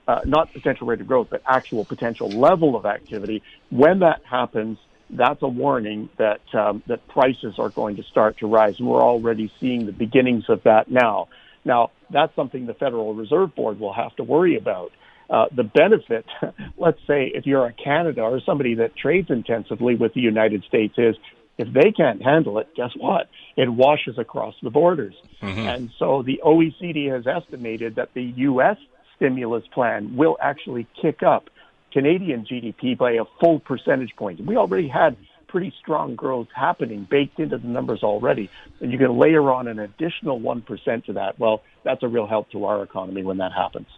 uh, not potential rate of growth, but actual potential level of activity. When that happens, that's a warning that um, that prices are going to start to rise, and we're already seeing the beginnings of that now. Now, that's something the Federal Reserve Board will have to worry about. Uh, the benefit, let's say, if you're a Canada or somebody that trades intensively with the United States, is if they can't handle it, guess what? It washes across the borders. Mm-hmm. And so the OECD has estimated that the U.S. stimulus plan will actually kick up Canadian GDP by a full percentage point. We already had pretty strong growth happening baked into the numbers already. And you're going to layer on an additional 1% to that. Well, that's a real help to our economy when that happens.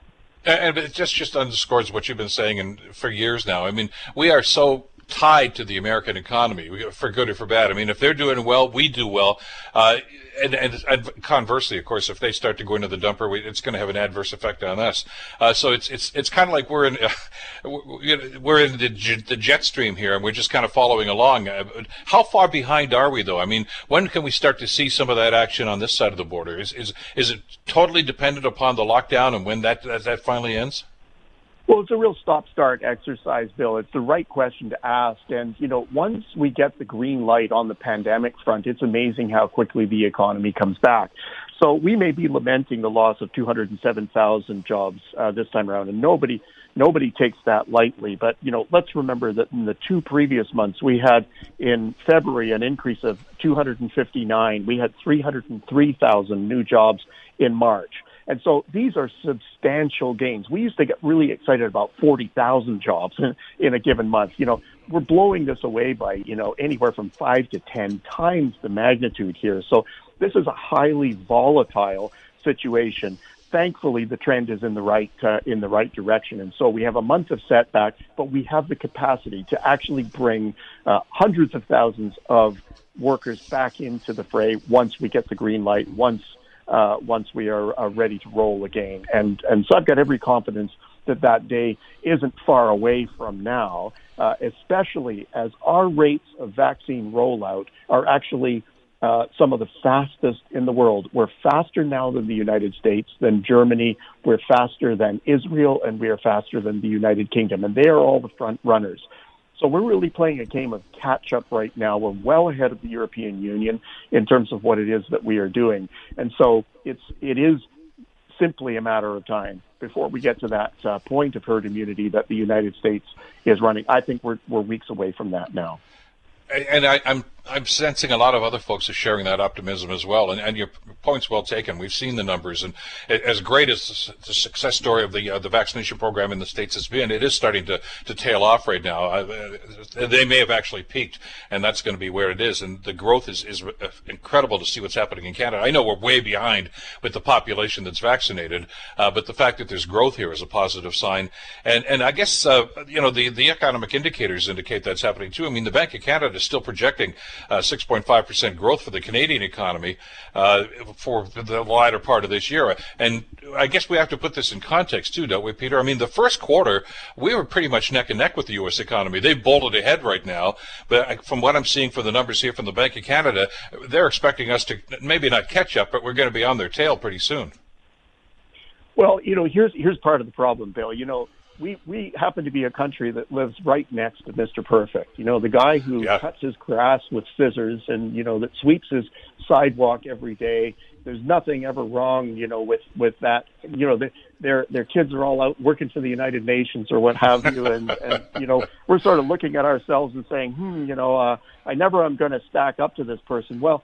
And it just just underscores what you've been saying and for years now. I mean, we are so tied to the American economy, for good or for bad. I mean, if they're doing well, we do well. Uh, and, and, and, conversely, of course, if they start to go into the dumper, we, it's going to have an adverse effect on us. Uh, so it's it's it's kind of like we're in uh, we're in the, the jet stream here, and we're just kind of following along. Uh, how far behind are we, though? I mean, when can we start to see some of that action on this side of the border? Is is is it totally dependent upon the lockdown and when that that, that finally ends? Well, it's a real stop-start exercise, Bill. It's the right question to ask. And, you know, once we get the green light on the pandemic front, it's amazing how quickly the economy comes back. So we may be lamenting the loss of 207,000 jobs uh, this time around, and nobody nobody takes that lightly. But you know, let's remember that in the two previous months, we had in February an increase of 259. We had 303,000 new jobs in March. And so these are substantial gains. We used to get really excited about 40,000 jobs in, in a given month. You know, we're blowing this away by, you know, anywhere from five to 10 times the magnitude here. So this is a highly volatile situation. Thankfully, the trend is in the right uh, in the right direction, and so we have a month of setback, but we have the capacity to actually bring uh, hundreds of thousands of workers back into the fray once we get the green light, once uh, once we are, are ready to roll again. And and so I've got every confidence that that day isn't far away from now, uh, especially as our rates of vaccine rollout are actually uh, some of the fastest in the world. We're faster now than the United States, than Germany. We're faster than Israel, and we are faster than the United Kingdom. And they are all the front runners. So we're really playing a game of catch up right now. We're well ahead of the European Union in terms of what it is that we are doing. And so it's, it is simply a matter of time before we get to that uh, point of herd immunity that the United States is running. I think we're, we're weeks away from that now. And I, I'm I'm sensing a lot of other folks are sharing that optimism as well. And, and your point's well taken. We've seen the numbers, and as great as the success story of the uh, the vaccination program in the states has been, it is starting to, to tail off right now. Uh, they may have actually peaked, and that's going to be where it is. And the growth is is incredible to see what's happening in Canada. I know we're way behind with the population that's vaccinated, uh, but the fact that there's growth here is a positive sign. And and I guess uh, you know the the economic indicators indicate that's happening too. I mean, the Bank of Canada is still projecting 6.5% uh, growth for the Canadian economy uh, for the latter part of this year. And I guess we have to put this in context too, don't we, Peter? I mean, the first quarter, we were pretty much neck and neck with the U.S. economy. They've bolted ahead right now. But from what I'm seeing from the numbers here from the Bank of Canada, they're expecting us to maybe not catch up, but we're going to be on their tail pretty soon. Well, you know, here's here's part of the problem, Bill. You know, we we happen to be a country that lives right next to Mr. Perfect. You know, the guy who yeah. cuts his grass with scissors and you know that sweeps his sidewalk every day. There's nothing ever wrong, you know, with with that. You know, they, their their kids are all out working for the United Nations or what have you, and and you know, we're sort of looking at ourselves and saying, hmm, you know, uh, I never am going to stack up to this person. Well,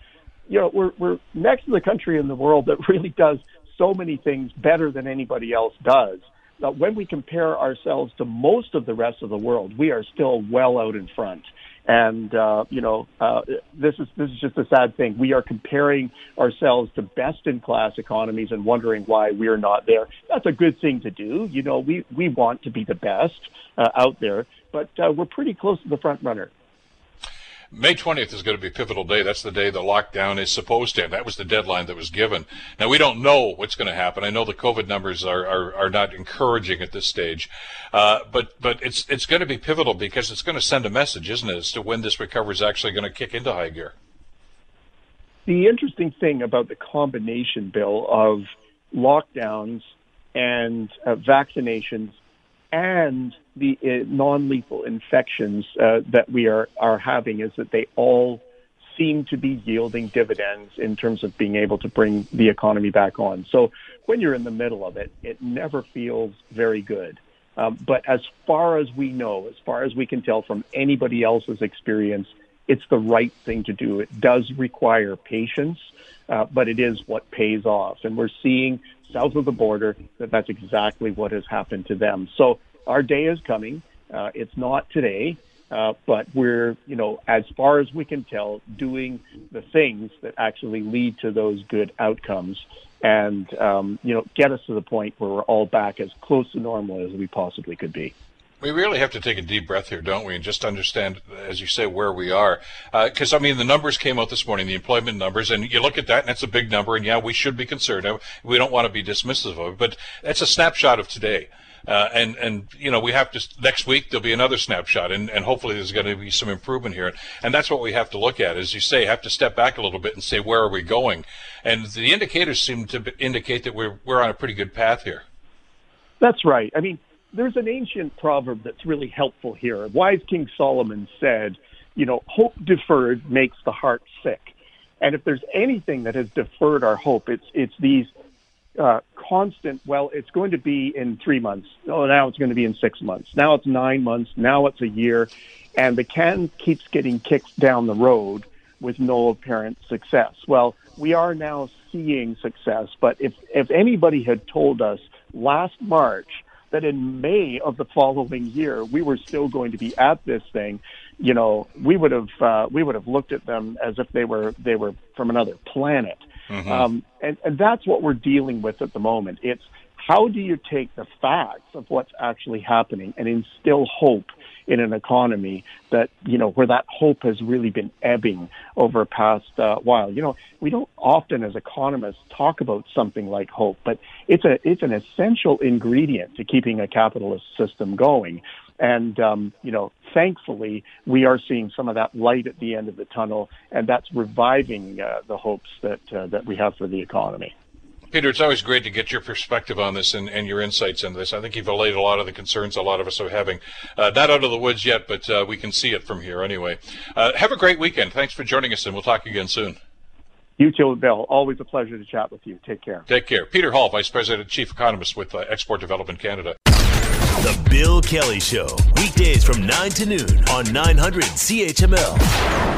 you know, we're we're next to the country in the world that really does so many things better than anybody else does when we compare ourselves to most of the rest of the world, we are still well out in front. And uh, you know, uh, this is this is just a sad thing. We are comparing ourselves to best in class economies and wondering why we're not there. That's a good thing to do. You know, we we want to be the best uh, out there, but uh, we're pretty close to the front runner. May 20th is going to be a pivotal day. That's the day the lockdown is supposed to end. That was the deadline that was given. Now, we don't know what's going to happen. I know the COVID numbers are, are, are not encouraging at this stage. Uh, but but it's, it's going to be pivotal because it's going to send a message, isn't it, as to when this recovery is actually going to kick into high gear. The interesting thing about the combination, Bill, of lockdowns and uh, vaccinations and the uh, non-lethal infections uh, that we are, are having is that they all seem to be yielding dividends in terms of being able to bring the economy back on. So when you're in the middle of it, it never feels very good. Um, but as far as we know, as far as we can tell from anybody else's experience, it's the right thing to do. It does require patience, uh, but it is what pays off. And we're seeing south of the border that that's exactly what has happened to them. So our day is coming. Uh, it's not today, uh, but we're, you know, as far as we can tell, doing the things that actually lead to those good outcomes and, um, you know, get us to the point where we're all back as close to normal as we possibly could be. We really have to take a deep breath here, don't we, and just understand, as you say, where we are. Because uh, I mean, the numbers came out this morning, the employment numbers, and you look at that, and it's a big number. And yeah, we should be concerned. We don't want to be dismissive of it, but it's a snapshot of today. Uh, and and you know we have to next week there'll be another snapshot and, and hopefully there's going to be some improvement here. And that's what we have to look at. As you say have to step back a little bit and say where are we going? And the indicators seem to indicate that we're we're on a pretty good path here. That's right. I mean there's an ancient proverb that's really helpful here. Wise King Solomon said, you know, hope deferred makes the heart sick. And if there's anything that has deferred our hope, it's it's these uh, constant. Well, it's going to be in three months. Oh, now it's going to be in six months. Now it's nine months. Now it's a year, and the can keeps getting kicked down the road with no apparent success. Well, we are now seeing success, but if if anybody had told us last March that in May of the following year we were still going to be at this thing, you know, we would have uh, we would have looked at them as if they were they were from another planet, mm-hmm. um, and and that's what we're dealing with at the moment. It's how do you take the facts of what's actually happening and instill hope in an economy that you know where that hope has really been ebbing over a past uh, while. You know, we don't often as economists talk about something like hope, but it's a it's an essential ingredient to keeping a capitalist system going. And um, you know, thankfully, we are seeing some of that light at the end of the tunnel, and that's reviving uh, the hopes that uh, that we have for the economy. Peter, it's always great to get your perspective on this and, and your insights into this. I think you've allayed a lot of the concerns a lot of us are having. Uh, not out of the woods yet, but uh, we can see it from here anyway. Uh, have a great weekend. Thanks for joining us, and we'll talk again soon. You too, Bill. Always a pleasure to chat with you. Take care. Take care. Peter Hall, Vice President, Chief Economist with uh, Export Development Canada. The Bill Kelly Show, weekdays from 9 to noon on 900 CHML.